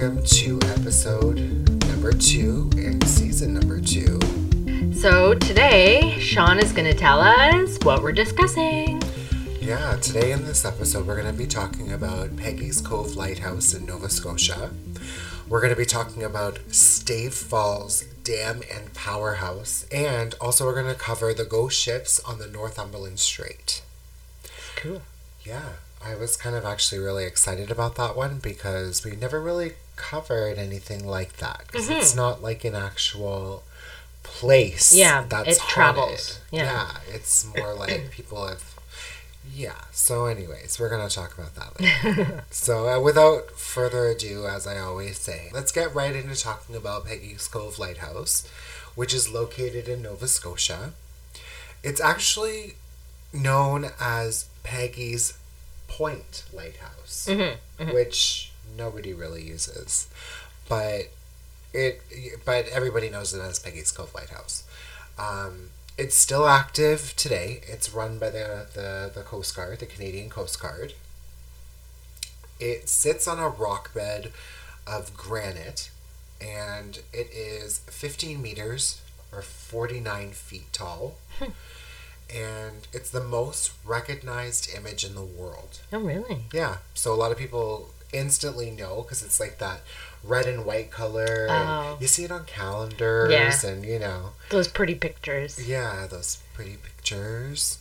Welcome to episode number two in season number two. So today, Sean is going to tell us what we're discussing. Yeah, today in this episode, we're going to be talking about Peggy's Cove Lighthouse in Nova Scotia. We're going to be talking about Stave Falls Dam and Powerhouse, and also we're going to cover the ghost ships on the Northumberland Strait. Cool. Yeah, I was kind of actually really excited about that one because we never really covered anything like that because it's not like an actual place. Mm-hmm. Yeah, that's it haunted. travels. Yeah. yeah, it's more like people have. Yeah. So, anyways, we're gonna talk about that later. so, uh, without further ado, as I always say, let's get right into talking about Peggy's Cove Lighthouse, which is located in Nova Scotia. It's actually known as Peggy's Point Lighthouse, Mm-hmm, which nobody really uses, but it but everybody knows it as Peggy's Cove Lighthouse. Um, it's still active today. It's run by the, the, the Coast Guard, the Canadian Coast Guard. It sits on a rock bed of granite, and it is 15 meters or 49 feet tall. and it's the most recognized image in the world. Oh, really? Yeah, so a lot of people instantly know because it's like that red and white color. and Oh. you see it on calendars Yeah. and, you know, Those pretty pictures. yeah, those pretty pictures.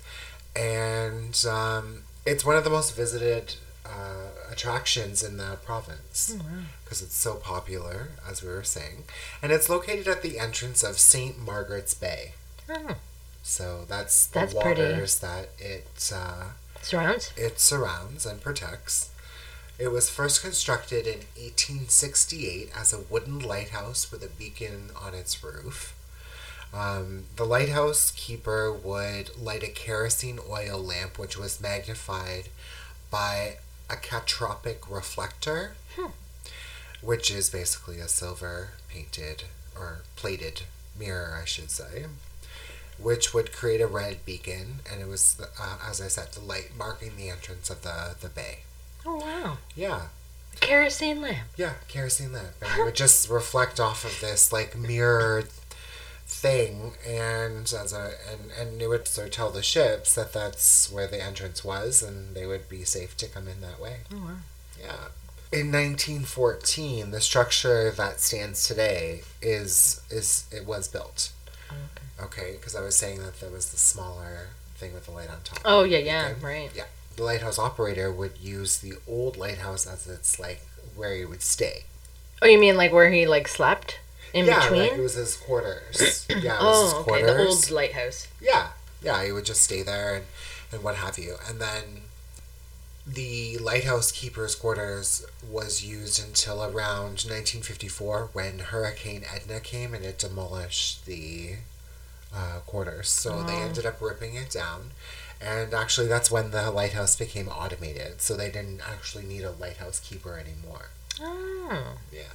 And um, it's one of the most visited uh, attractions in the province because it's so popular, as we were saying. And it's located at the entrance of St. Margaret's Bay. Oh, So that's the That's pretty. waters that it uh, surrounds? it surrounds and protects. It was first constructed in 1868 as a wooden lighthouse with a beacon on its roof. Um, the lighthouse keeper would light a kerosene oil lamp, which was magnified by a catoptric reflector, which is basically a silver painted or plated mirror, I should say, which would create a red beacon, and it was, uh, as I said, the light marking the entrance of the, the bay. Oh, wow. Yeah, Kerosene lamp. yeah, kerosene lamp, and it would just reflect off of this like mirrored thing, and as a and and it would sort of tell the ships that that's where the entrance was, and they would be safe to come in that way. Oh, wow. Yeah. In 1914, the structure that stands today is is it was built. Oh, okay. Okay, because I was saying that there was the smaller thing with the light on top. Oh, yeah, yeah, Okay. right. Yeah, the lighthouse operator would use the old lighthouse as its like where he would stay. Oh, you mean like where he like slept in yeah, between? like it was his quarters. Yeah, it was oh, his okay. quarters. The old lighthouse. Yeah, yeah, he would just stay there and, and what have you. And then the lighthouse keeper's quarters was used until around 1954 when Hurricane Edna came and it demolished the uh, quarters. So they Oh. ended up ripping it down. And actually, that's when the lighthouse became automated. So they didn't actually need a lighthouse keeper anymore. Oh. Yeah.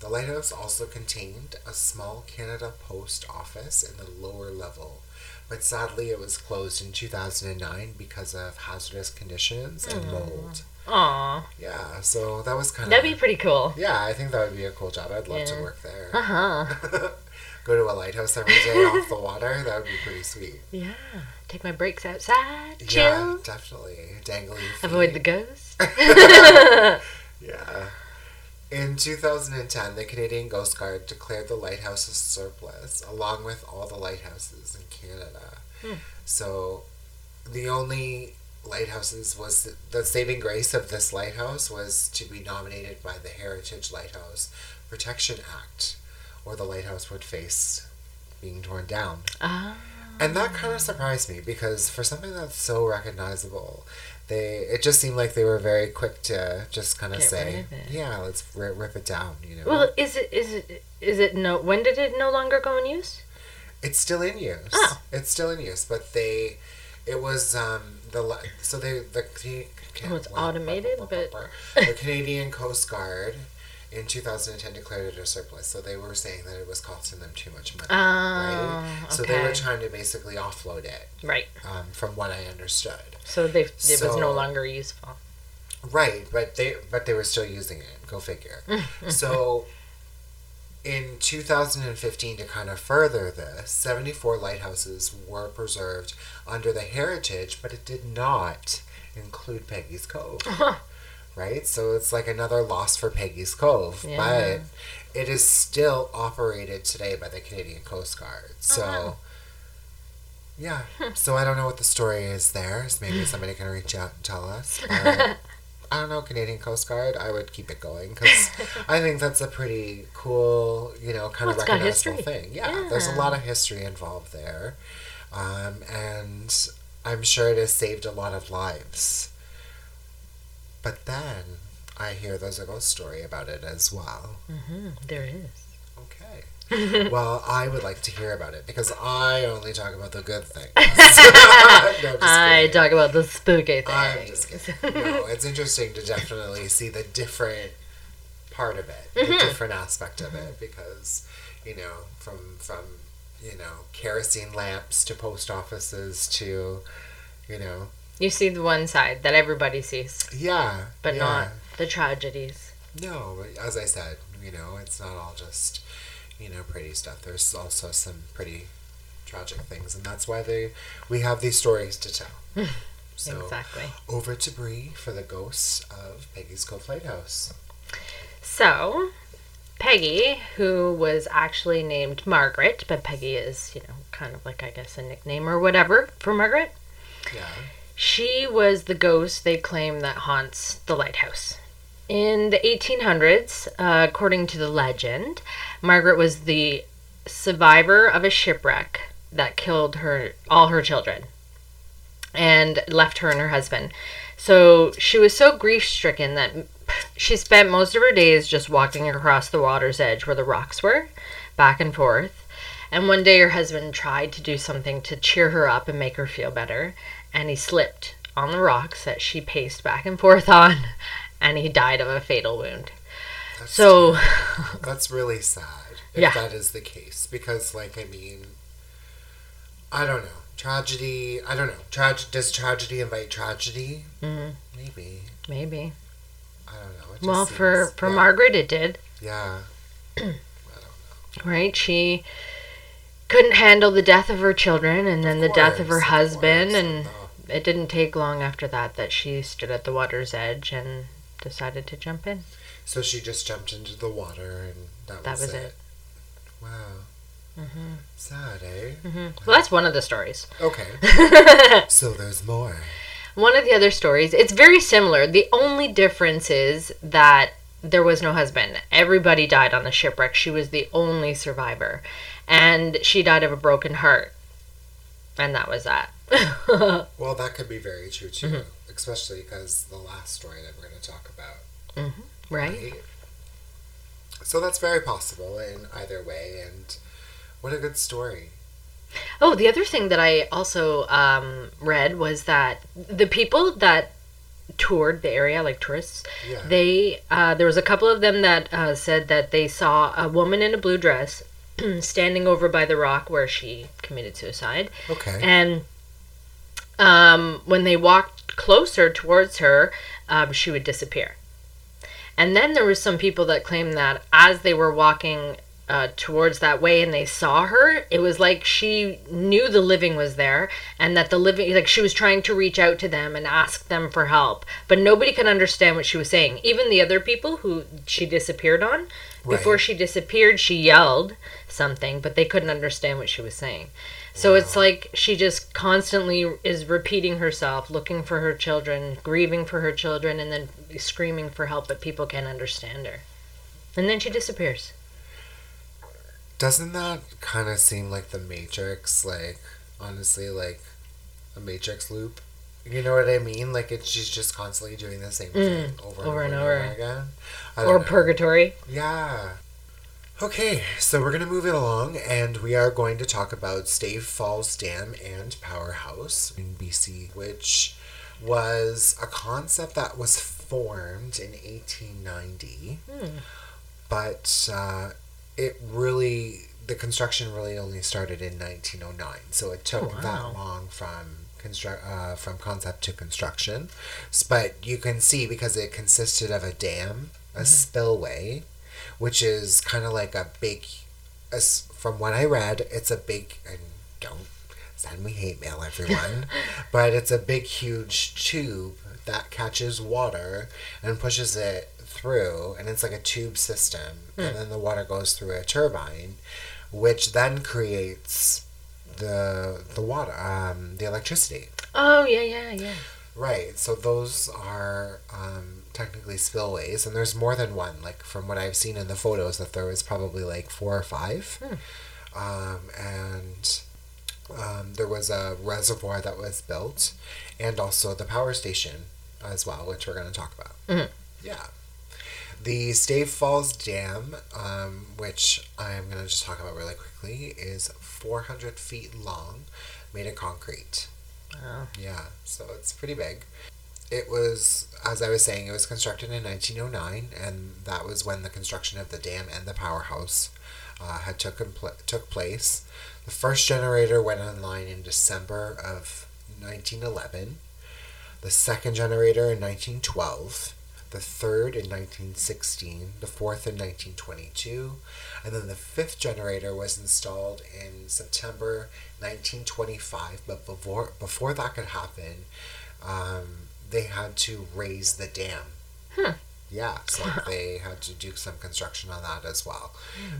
The lighthouse also contained a small Canada Post office in the lower level, but sadly it was closed in 2009 because of hazardous conditions and mold. Aw. Yeah, so that was kind of. That'd be pretty cool. Yeah, I think that would be a cool job. I'd love to work there. Uh huh. Go to a lighthouse every day off the water. That would be pretty sweet. Yeah. Take my breaks outside. Yeah, Chill. definitely. Dangling. Avoid the ghost. Yeah. In 2010, the Canadian Coast Guard declared the lighthouse a surplus, along with all the lighthouses in Canada. Hmm. So, the only lighthouses was the saving grace of this lighthouse was to be nominated by the Heritage Lighthouse Protection Act, or the lighthouse would face being torn down. Ah. And that kind of surprised me because for something that's so recognizable, they it just seemed like they were very quick to just kind of Get say, of "Yeah, let's ri rip it down." You know, Well, is it is it is it no? When did it no longer go in use? it's still in use. Oh. It's still in use, but they, it was um the so they the Oh, it's automated, but- the Canadian Coast Guard in 2010 declared it a surplus. So they were saying that it was costing them too much money. Oh, right? So they were trying to basically offload it, Right. um, from what I understood. So they it was no longer useful. Right, but they but they were still using it. Go figure. so in 2015 to kind of further this, 74 lighthouses were preserved under the heritage, but it did not include Peggy's Cove. right? So it's like another loss for Peggy's Cove, Yeah. but it is still operated today by the Canadian Coast Guard. So wow. yeah. So I don't know what the story is there. So maybe somebody can reach out and tell us. But I don't know, Canadian Coast Guard. I would keep it going because I think that's a pretty cool, you know, kind Well, of recognizable thing. Yeah, there's a lot of history involved there, um, and I'm sure it has saved a lot of lives. But then I hear there's a ghost story about it as well. hmm there is. Okay. well, I would like to hear about it because I only talk about the good things. No, I talk about the spooky things. I'm just kidding. No, it's interesting to definitely see the different part of it, the different aspect of it, because you know, from from you know kerosene lamps to post offices to you know, You see the one side that everybody sees, yeah, but yeah. not the tragedies. No, but as I said, you know, it's not all just, you know, pretty stuff. There's also some pretty tragic things, and that's why they we have these stories to tell. So Exactly. over to Bree for the ghosts of Peggy's Cove Lighthouse. So, Peggy, who was actually named Margaret, but Peggy is, you know, kind of like, I guess, a nickname or whatever for Margaret. Yeah. She was the ghost they claim that haunts the lighthouse. In the 1800s, uh, according to the legend, Margaret was the survivor of a shipwreck that killed her all her children and left her and her husband. So she was so grief stricken that she spent most of her days just walking across the water's edge where the rocks were, back and forth. And one day her husband tried to do something to cheer her up and make her feel better, and he slipped on the rocks that she paced back and forth on, and he died of a fatal wound. That's So, that's really sad if Yeah. that is the case because, like, I mean, I don't know. Tragedy. I don't know. Trag- does tragedy invite tragedy? Mhm. Maybe. maybe. I don't know. Well, for seems- for yeah. Margaret, it did. Yeah. I don't know. right? She couldn't handle the death of her children and then the death of her husband and Oh, it didn't take long after that that she stood at the water's edge and decided to jump in. So she just jumped into the water and that, That was, was it. it. Wow. hmm Sad, eh? hmm Well, that's one of the stories. Okay. so there's more. One of the other stories, it's very similar. The only difference is that there was no husband. Everybody died on the shipwreck. She was the only survivor. And she died of a broken heart. And that was that. Well, that could be very true too, Mm-hmm. especially because the last story that we're going to talk about. right? So that's very possible in either way, and what a good story. Oh, the other thing that I also um, read was that the people that toured the area, like tourists, Yeah. they uh, there was a couple of them that uh, said that they saw a woman in a blue dress standing over by the rock where she committed suicide, okay. and um, when they walked closer towards her, um, she would disappear. And then there was some people that claimed that as they were walking uh, towards that way and they saw her, it was like she knew the living was there and that the living, like she was trying to reach out to them and ask them for help. But nobody could understand what she was saying. Even the other people who she disappeared on, before she disappeared, she yelled something, but they couldn't understand what she was saying. So it's like she just constantly is repeating herself, looking for her children, grieving for her children, and then screaming for help, but people can't understand her. And then she disappears. Doesn't that kind of seem like the Matrix? Like, honestly, like a Matrix loop. You know what I mean? Like, it's she's just constantly doing the same thing over, Mm, over and and over, over. again. Or know. purgatory. Yeah. Okay, so we're going to move it along and we are going to talk about Stave Falls Dam and Powerhouse in BC, which was a concept that was formed in 1890, Hmm. but uh, it really, the construction really only started in 1909. So it took Oh, wow. that long from construct uh, from concept to construction. But you can see because it consisted of a dam, a spillway, which is kind of like a big. As from what I read, it's a big and don't send me hate mail, everyone. but it's a big, huge tube that catches water and pushes it through, and it's like a tube system, and then the water goes through a turbine, which then creates the the water, um, the electricity. Oh yeah, yeah, yeah. Right. So those are um, technically spillways, and there's more than one. Like from what I've seen in the photos, that there was probably like four or five, um, and um, there was a reservoir that was built, and also the power station as well, which we're going to talk about. Mhm. Yeah. The Stave Falls Dam, um, which I'm going to just talk about really quickly, is 400 feet long, made of concrete. Oh. Yeah, so it's pretty big. It was, as I was saying, it was constructed in 1909, and that was when the construction of the dam and the powerhouse uh, had took, took place. The first generator went online in December of 1911, the second generator in 1912, the third in 1916, the fourth in 1922, and then the fifth generator was installed in September 1925. But before before that could happen, um, they had to raise the dam. Hmm. Yeah, so they had to do some construction on that as well,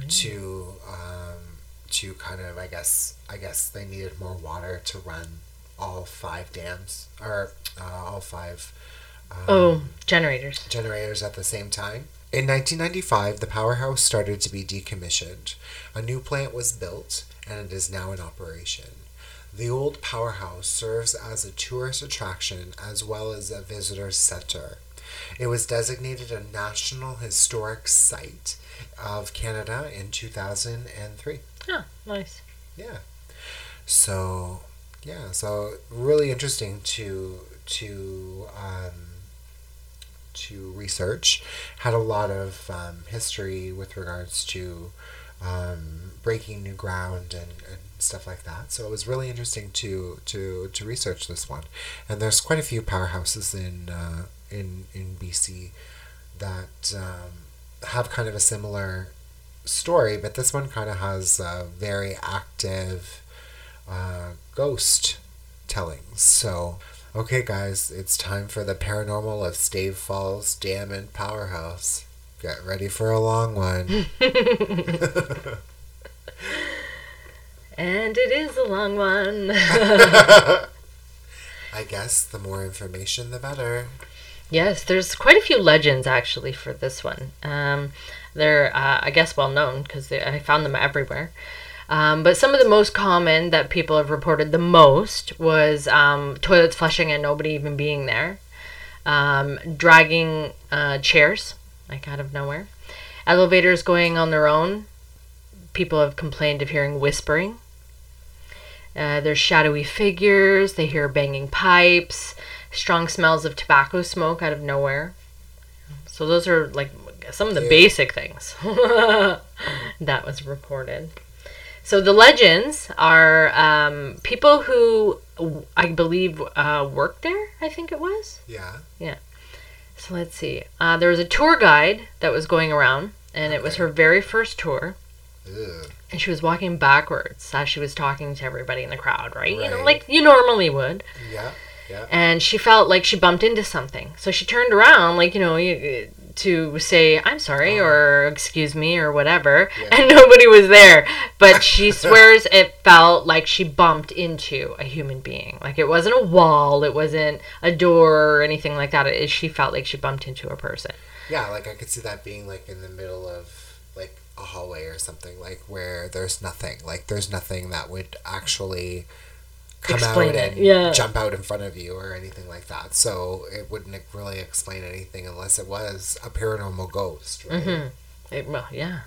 to um, to kind of I guess I guess they needed more water to run all five dams or uh, all five. Um, Oh, generators. generators at the same time. In 1995, the powerhouse started to be decommissioned. A new plant was built, and it is now in operation. The old powerhouse serves as a tourist attraction as well as a visitor center. It was designated a National Historic Site of Canada in 2003. Oh, nice. Yeah. So, yeah, so really interesting to to um, to research. Had a lot of um, history with regards to um, breaking new ground and, and stuff like that. So it was really interesting to to to research this one. And there's quite a few powerhouses in uh, in in BC that um, have kind of a similar story, but this one kind of has a very active uh, ghost tellings. So, okay, guys, it's time for the paranormal of Stave Falls Dam and Powerhouse. Get ready for a long one. And it is a long one. I guess the more information, the better. yes, there's quite a few legends actually for this one. Um, they're, uh, I guess, well known because I found them everywhere. Um, but some of the most common that people have reported the most was um, toilets flushing and nobody even being there, um, dragging uh, chairs like out of nowhere, elevators going on their own. People have complained of hearing whispering. Uh, there's shadowy figures. They hear banging pipes, strong smells of tobacco smoke out of nowhere. So those are like some of the Yeah. basic things that was reported. So the legends are um, people who I believe uh, worked there. I think it was. Yeah. Yeah. So let's see. Uh, there was a tour guide that was going around, and it was her very first tour. Ugh. And she was walking backwards as she was talking to everybody in the crowd, right? right? You know, like you normally would. Yeah. Yeah. And she felt like she bumped into something. So she turned around, like, you know, you- to say, I'm sorry, oh. or excuse me, or whatever. Yeah. And nobody was there. But she swears it felt like she bumped into a human being. Like it wasn't a wall, it wasn't a door or anything like that. It, she felt like she bumped into a person. Yeah, like I could see that being like in the middle of like a hallway or something, like where there's nothing. Like there's nothing that would actually come Explain out it, and yeah. jump out in front of you or anything like that. So it wouldn't really explain anything unless it was a paranormal ghost, right? Mhm. It, well, yeah.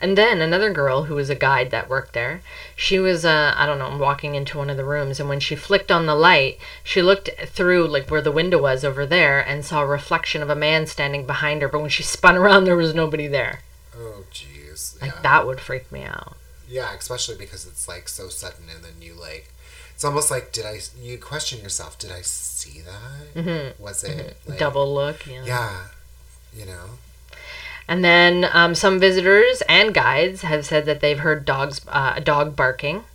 And then another girl who was a guide that worked there, she was, uh, I don't know, walking into one of the rooms, and when she flicked on the light, she looked through, like where the window was over there, and saw a reflection of a man standing behind her. But when she spun around, there was nobody there. Oh, jeez. Like Yeah. that would freak me out. Yeah, especially because it's like so sudden, and then you like It's almost like did I? You question yourself. Did I see that? Mhm. Was it like, Double look. Yeah. Yeah, you know. And then um, some visitors and guides have said that they've heard dogs, uh, a dog barking.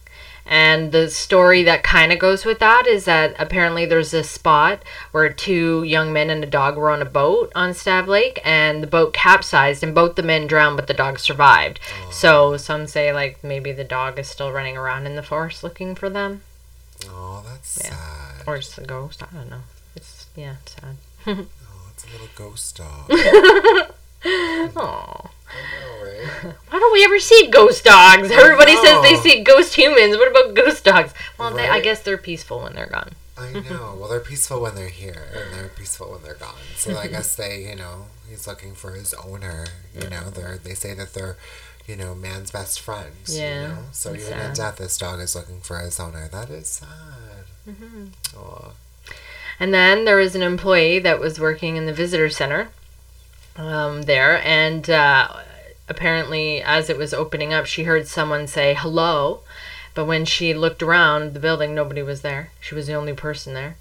And the story that kind of goes with that is that apparently there's a spot where two young men and a dog were on a boat on Stave Lake, and the boat capsized, and both the men drowned, but the dog survived. So some say like maybe the dog is still running around in the forest looking for them, Oh, that's Yeah. sad. or it's a ghost. I don't know. It's yeah, sad. Oh, it's a little ghost dog. Aww. I know, right? Why don't we ever see ghost dogs? Everybody says they see ghost humans. What about ghost dogs? Well, they, I guess they're peaceful when they're gone. I know. Well, they're peaceful when they're here, and they're peaceful when they're gone. So I guess they, you know, he's looking for his owner. You know, they're they say that they're, you know, man's best friend. Yeah, You know? So even in death, this dog is looking for his owner. That is sad. Mm-hmm. Aw. And then there was an employee that was working in the visitor center um, there, and uh, apparently, as it was opening up, she heard someone say hello. But when she looked around the building, nobody was there. She was the only person there.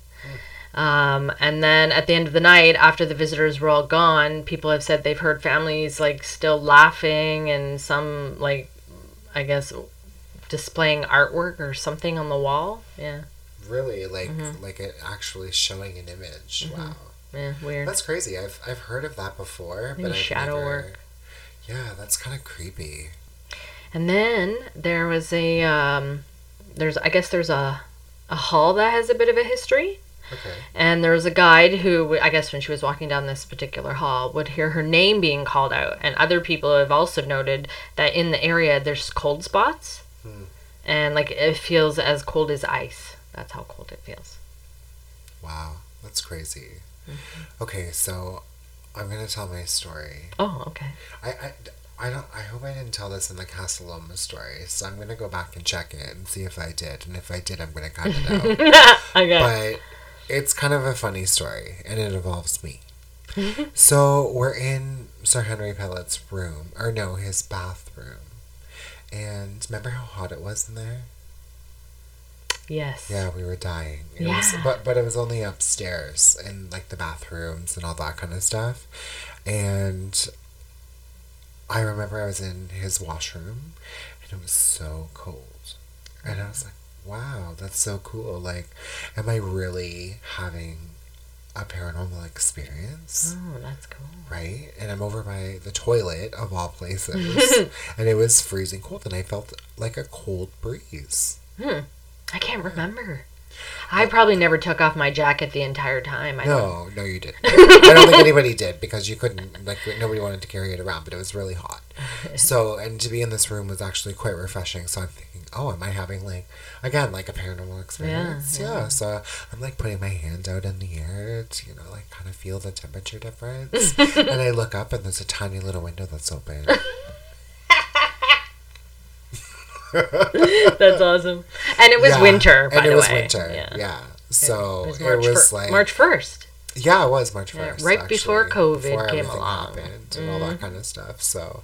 Um, and then at the end of the night, after the visitors were all gone, people have said they've heard families like still laughing and some like, I guess, displaying artwork or something on the wall. Yeah, Really, like Mm-hmm. like it actually showing an image. Wow. yeah, weird. That's crazy. I've I've heard of that before, Maybe but I've shadow never- work. Yeah, that's kind of creepy. And then there was a um, there's I guess there's a a hall that has a bit of a history. Okay. And there was a guide who, I guess, when she was walking down this particular hall, would hear her name being called out. And other people have also noted that in the area there's cold spots, Hmm. and like it feels as cold as ice. That's how cold it feels. Wow, that's crazy. Mm-hmm. Okay, so I'm gonna tell my story. Oh, okay. I, I, I don't. I hope I didn't tell this in the Casa Loma story. So I'm gonna go back and check it and see if I did. And if I did, I'm gonna cut it out. okay. but it's kind of a funny story, and it involves me. so we're in Sir Henry Pellatt's room, or no, his bathroom. And remember how hot it was in there? yes. Yeah, we were dying. It was, Yeah. but but it was only upstairs in like the bathrooms and all that kind of stuff. And I remember I was in his washroom and it was so cold. And I was like, wow, that's so cool. Like, am I really having a paranormal experience? Oh, that's cool. Right? And I'm over by the toilet of all places. and it was freezing cold and I felt like a cold breeze. Hmm. I can't remember. I probably never took off my jacket the entire time. I don't. No, no, you didn't. I don't think anybody did because you couldn't, like, nobody wanted to carry it around, but it was really hot. So, and to be in this room was actually quite refreshing. So I'm thinking, oh, am I having, like, again, like a paranormal experience? Yeah, Yeah. So I'm, like, putting my hand out in the air to, you know, like, kind of feel the temperature difference. and I look up and there's a tiny little window that's open. That's awesome. And it was Yeah, winter, by and the it was way. winter. Yeah. So It was it was, fir- like March first. Yeah, it was March Yeah, first. right before COVID came everything along. Mm-hmm. and all that kind of stuff. So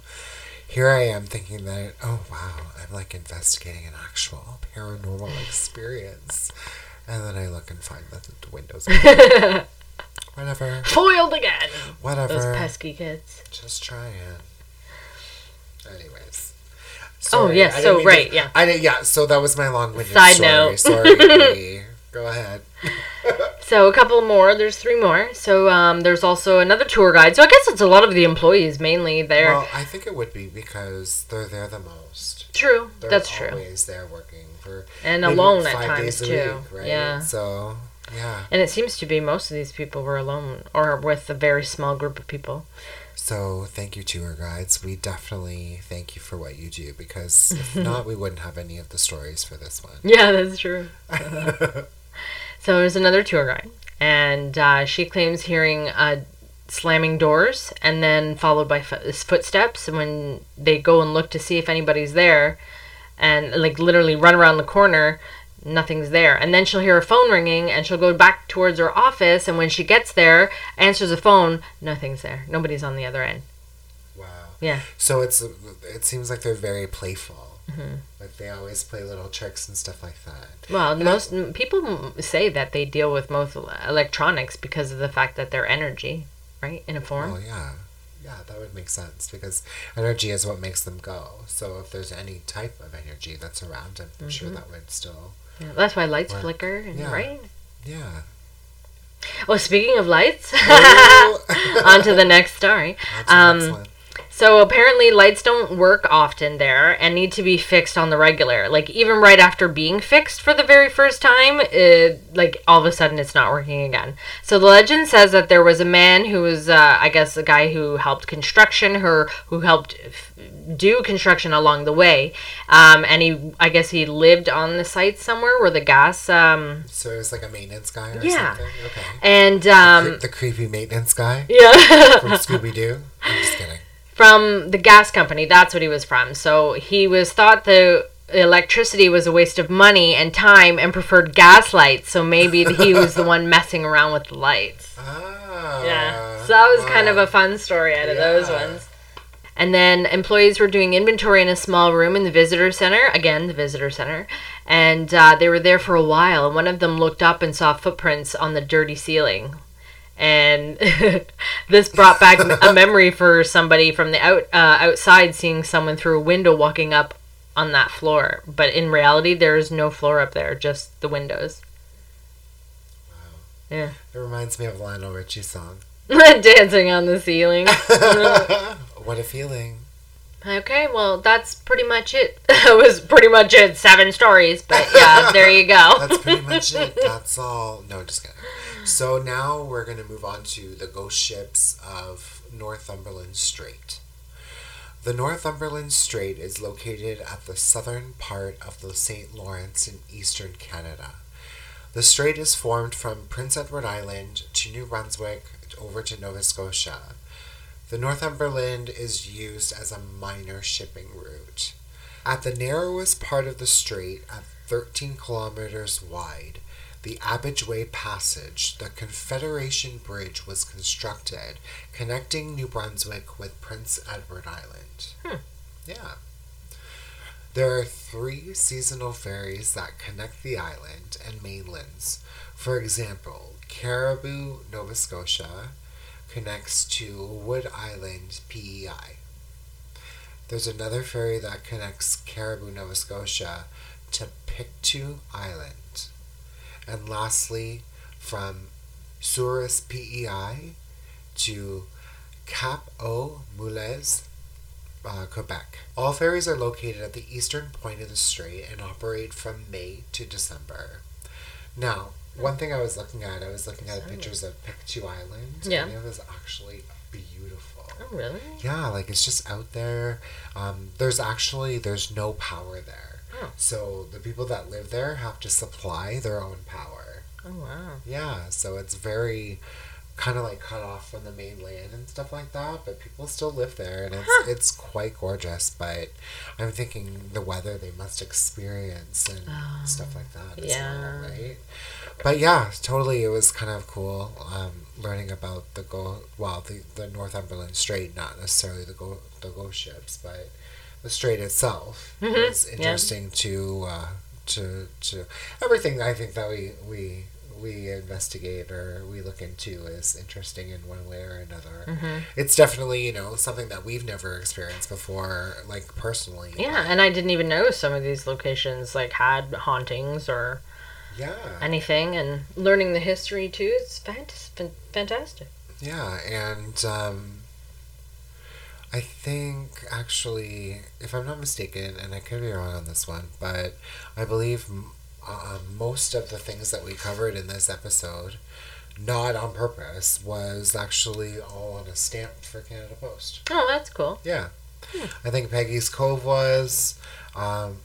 here I am thinking that oh wow, I'm like investigating an actual paranormal experience, and then I look and find that the windows. open. Whatever, Foiled again. whatever. Those pesky kids. Just trying. Anyways. Oh, yes, I so, mean to- right, yeah. I did, yeah. So that was my long-winded Side story. note. Sorry, Go ahead. So a couple more. There's three more. So um, there's also another tour guide. So I guess it's a lot of the employees mainly there. Well, I think it would be because they're there the most. true. They're That's true. always there working for And alone at times too. week, right? Yeah. So yeah. And it seems to be most of these people were alone or with a very small group of people. So thank you, tour guides. We definitely thank you for what you do because if not, we wouldn't have any of the stories for this one. Yeah, that's true. So there's another tour guide, and uh, she claims hearing uh, slamming doors, and then followed by fo- footsteps. And when they go and look to see if anybody's there, and like literally run around the corner, nothing's there. And then she'll hear a phone ringing, and she'll go back towards her office. And when she gets there, answers the phone, nothing's there. Nobody's on the other end. Wow. Yeah. So it's it seems like they're very playful. Like they always play little tricks and stuff like that. Well, most m- people say that they deal with most electronics because of the fact that they're energy, right, in a form. Oh yeah, yeah, that would make sense because energy is what makes them go. So if there's any type of energy that's around, I'm Mm-hmm. sure that would still. Yeah, that's why lights Work. flicker, and, Yeah. right? Yeah. Oh, speaking of lights, Ooh. on to the next story. On to the next Um. So apparently lights don't work often there and need to be fixed on the regular. Like even right after being fixed for the very first time, it, like all of a sudden it's not working again. So the legend says that there was a man who was, uh, I guess, a guy who helped construction, her who helped f- do construction along the way, um, and he, I guess, he lived on the site somewhere where the gas, um, So it was like a maintenance guy or Yeah. something. Okay. and Cre- um, the creepy maintenance guy yeah. from Scooby Doo. I'm just kidding. From the gas company. That's what he was from. So he was thought the electricity was a waste of money and time and preferred gas lights. So maybe he was the one messing around with the lights. Ah. Yeah. So that was kind of a fun story out of those ones. And then employees were doing inventory in a small room in the visitor center. Again, the visitor center. And uh, they were there for a while. And one of them looked up and saw footprints on the dirty ceiling. And this brought back a memory for somebody from the out uh, outside seeing someone through a window walking up on that floor. But in reality, there is no floor up there, just the windows. Wow. Yeah. It reminds me of Lionel Richie's song. Dancing on the ceiling. what a feeling. Okay, well, that's pretty much it. That was pretty much it. Seven stories, but yeah, there you go. That's pretty much it. That's all. No, just kidding. So now we're going to move on to the ghost ships of Northumberland Strait. The Northumberland Strait is located at the southern part of the St. Lawrence in eastern Canada. The strait is formed from Prince Edward Island to New Brunswick over to Nova Scotia. The Northumberland is used as a minor shipping route. At the narrowest part of the strait, at 13 kilometers wide, the Abegweit Passage, the Confederation Bridge, was constructed, connecting New Brunswick with Prince Edward Island. Hmm. Yeah. There are three seasonal ferries that connect the island and mainlands. For example, Caribou, Nova Scotia, connects to Wood Island, PEI. There's another ferry that connects Caribou, Nova Scotia to Pictou Island. And lastly, from Souris, PEI to Cap aux Meules, uh, Quebec. All ferries are located at the eastern point of the strait and operate from May to December. Now, one thing I was looking at, I was looking at pictures of Pictou Island, Yeah. and it was actually beautiful. Oh, really? Yeah, like it's just out there. Um, there's actually there's no power there, So the people that live there have to supply their own power. Oh, wow. Yeah, so it's very kind of like cut off from the mainland and stuff like that, but people still live there and it's Huh. it's quite gorgeous. But I'm thinking the weather they must experience and Oh, stuff like that as yeah. well, right? But yeah, totally, it was kind of cool um, learning about the go well the the Northumberland Strait, not necessarily the go the ghost ships, but the strait itself Mhm, was yeah. interesting to uh, to to everything I think that we we we investigate or we look into is interesting in one way or another. hmm It's definitely you know something that we've never experienced before, like personally. Yeah, and I didn't even know some of these locations like had hauntings or yeah, anything, and learning the history too. is fant- fantastic. yeah, and um, I think actually, if I'm not mistaken, and I could be wrong on this one, but I believe uh, most of the things that we covered in this episode, not on purpose, was actually all on a stamp for Canada Post. Oh, that's cool. Yeah. I think Peggy's Cove was. Um,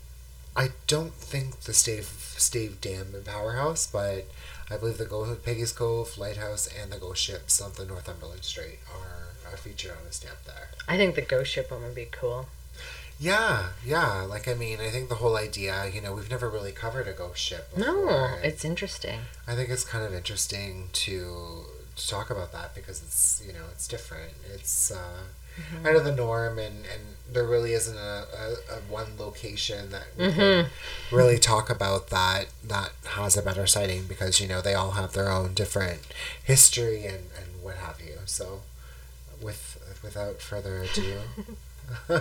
I don't think the Stave, Stave Dam and Powerhouse, but I believe the Go, Peggy's Cove, Lighthouse, and the ghost ships of the Northumberland Strait are, are featured on a stamp there. I think the ghost ship one would be cool. Yeah, yeah. Like, I mean, I think the whole idea, you know, we've never really covered a ghost ship before. No, it's interesting. I think it's kind of interesting to to talk about that because it's you know it's different. It's uh, Mm-hmm. out of the norm, and and there really isn't a, a, a one location that we Mm-hmm. can really talk about that that has a better sighting because you know they all have their own different history and and what have you. So, with without further ado. Am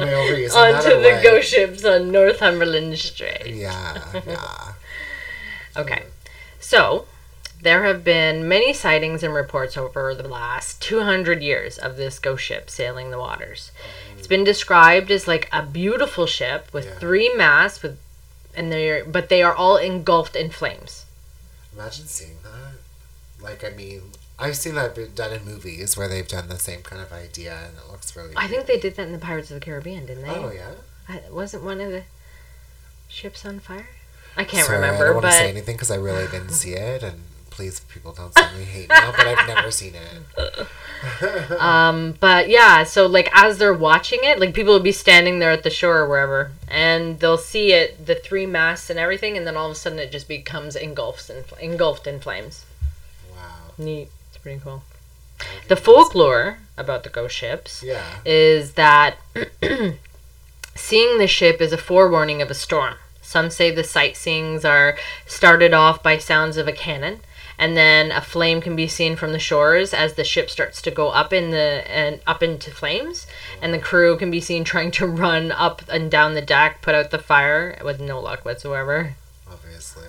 I overusing On to the ghost ships on Northumberland Strait. Yeah, yeah. Okay. So, there have been many sightings and reports over the last 200 years of this ghost ship sailing the waters. It's been described as like a beautiful ship with Yeah. three masts with and they're but they are all engulfed in flames. Imagine seeing that. Like, I mean, I've seen that done in movies where they've done the same kind of idea, and it looks really. I think they did that in the Pirates of the Caribbean, didn't they? Oh yeah. I, wasn't one of the ships on fire? I can't Sorry, remember, I don't want but to say anything because I really didn't see it, and please, people don't send me hate now. But I've never seen it. Um, but yeah, so like as they're watching it, like people will be standing there at the shore or wherever, and they'll see it, the three masts and everything, and then all of a sudden it just becomes engulfed in engulfed in flames. Wow. Neat. Pretty cool. The folklore about the ghost ships Yeah. is that seeing the ship is a forewarning of a storm. Some say the sightseeings are started off by sounds of a cannon, and then a flame can be seen from the shores as the ship starts to go up in the and up into flames, and the crew can be seen trying to run up and down the deck, put out the fire with no luck whatsoever. Obviously.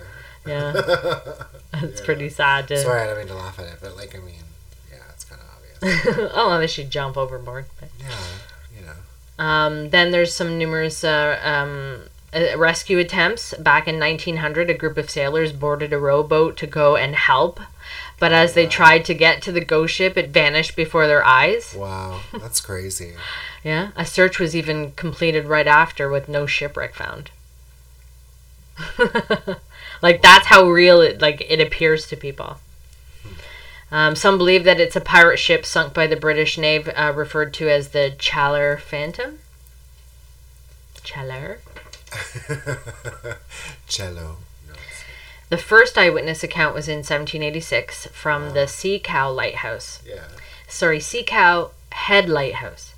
Yeah, it's Yeah. pretty sad to. Sorry, I don't mean to laugh at it, but like, I mean, yeah, it's kind of obvious. oh, unless you jump overboard. But. yeah, you know. Um, then there's some numerous uh, um, uh, rescue attempts. Back in 1900, a group of sailors boarded a rowboat to go and help. But as they Wow. tried to get to the ghost ship, it vanished before their eyes. Wow, that's crazy. Yeah, a search was even completed right after with no shipwreck found. Like that's how real it like it appears to people. Um, some believe that it's a pirate ship sunk by the British Navy, uh, referred to as the Chaleur Phantom. Chaleur. Cello. No, The first eyewitness account was in 1786 from the Sea Cow Lighthouse. yeah. sorry, Sea Cow Head Lighthouse,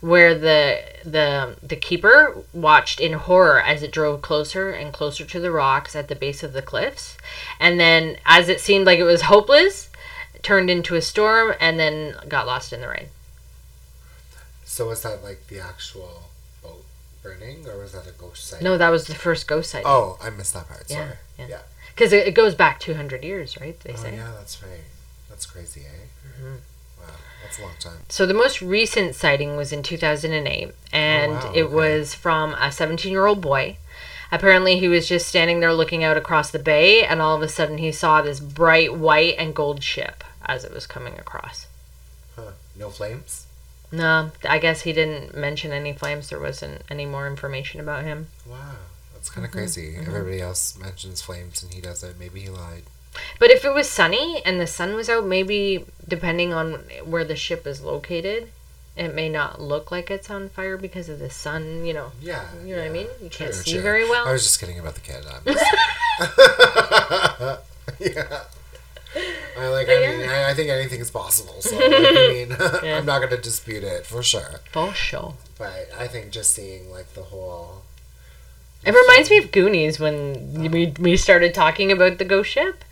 where the the the keeper watched in horror as it drove closer and closer to the rocks at the base of the cliffs, and then as it seemed like it was hopeless, it turned into a storm and then got lost in the rain. So was that like the actual boat burning, or was that a ghost sighting? No, that was the first ghost sighting. Oh, I missed that part. Yeah, Sorry. yeah. Yeah. Because it, it goes back 200 years, right? They Oh say. yeah, that's right. That's crazy, eh? Mm-hmm. That's a long time. So the most recent sighting was in 2008, and Oh, wow, it okay. was from a 17 year old boy. Apparently, he was just standing there looking out across the bay, and all of a sudden, he saw this bright white and gold ship as it was coming across. Huh? No flames? No, I guess he didn't mention any flames. There wasn't any more information about him. Wow, that's kind of Mm-hmm. crazy. Everybody else mentions flames and he doesn't. Maybe he lied. But if it was sunny and the sun was out, maybe depending on where the ship is located, it may not look like it's on fire because of the sun. You know, Yeah. You know what I mean? You can't see true. very well. I was just kidding about the. I'm yeah. I like. I mean, yeah. I, I think anything is possible. So like, I mean, Yeah. I'm not going to dispute it for sure. for sure. But I think just seeing like the whole. It reminds me of Goonies when we, we started talking about the ghost ship.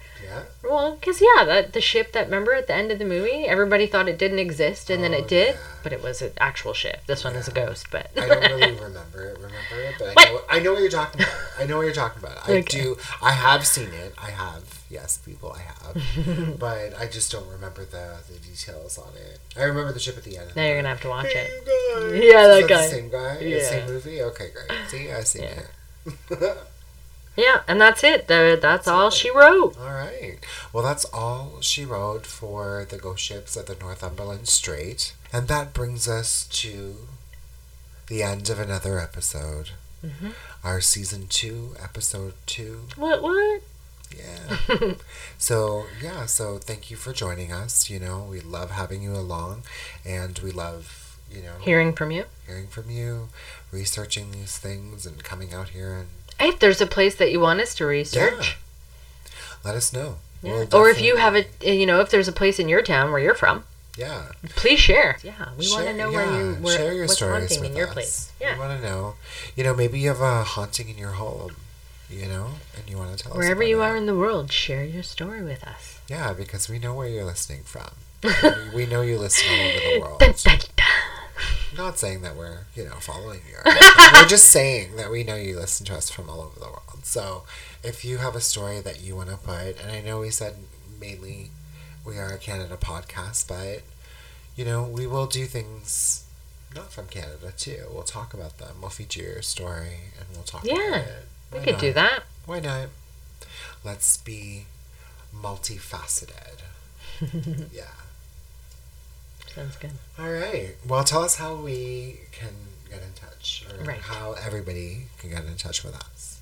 Yeah. Well, because, yeah, that the ship that, remember at the end of the movie, everybody thought it didn't exist, and then Oh, it did, yeah. but it was an actual ship. This one is a ghost, but. I don't really remember it. Remember it, but I know, I know what you're talking about. I know what you're talking about. I Okay. do. I have seen it. I have. Yes, people, I have. but I just don't remember the the details on it. I remember the ship at the end. now you're going to have to watch Hey, it. guys. Yeah, that Is guy. The same guy. The same movie. Okay, great. See, I seen Yeah. it. Yeah, and that's it. The, that's all she wrote. All right. Well, that's all she wrote for the ghost ships at the Northumberland Strait. And that brings us to the end of another episode. Mhm. Our season two, episode two. What, what? Yeah. so, yeah, so thank you for joining us. You know, we love having you along and we love, you know, Hearing from you. hearing from you, researching these things and coming out here and If there's a place that you want us to research, yeah. let us know. We'll or if you have a, eh, you know, if there's a place in your town where you're from, yeah. please share. Yeah, we want to Share- know where you where, share your what's stories haunting with in your us. place. We Yeah, want to know. You know, maybe you have a haunting in your home. You know, and you want to tell us wherever you it. are in the world, share your story with us. Yeah, because we know where you're listening from. we, we know you listen all over the world. Not saying that we're, you know, following you. we're just saying that we know you listen to us from all over the world. So if you have a story that you want to put, and I know we said mainly we are a Canada podcast, but, you know, we will do things not from Canada too. We'll talk about them. We'll feature your story and we'll talk Yeah, about it. We could do that. Why not? Let's be multifaceted. yeah. Sounds good. All right. Well, tell us how we can get in touch, or Right. how everybody can get in touch with us.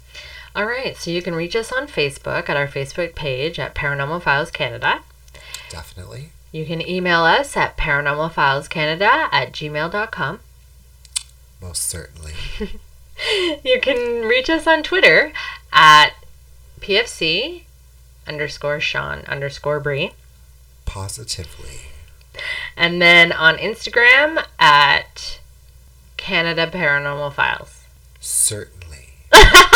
All right, so you can reach us on Facebook at our Facebook page at Paranormal Files Canada. Definitely. You can email us at paranormalfilescanada at gmail.com. Most certainly. You can reach us on Twitter at PFC underscore Sean underscore Bree. Positively. And then on Instagram at Canada Paranormal Files. Certainly.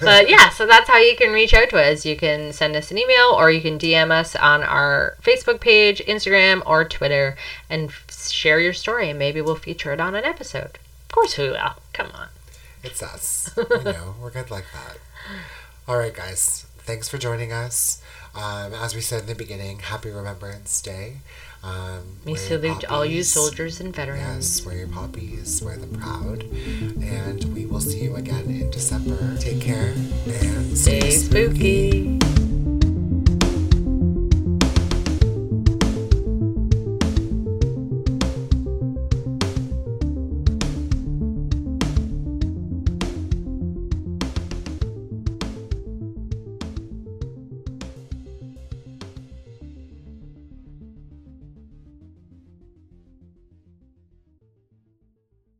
But yeah, so that's how you can reach out to us. You can send us an email or you can DM us on our Facebook page, Instagram, or Twitter and f- share your story and maybe we'll feature it on an episode. Of course we will. Come on. It's us. you know, we're good like that. All right, guys. Thanks for joining us. Um, as we said in the beginning, Happy Remembrance Day. Um, We salute all you soldiers and veterans. Yes, wear your poppies, wear them proud. And we will see you again in December. Take care and Stay spooky.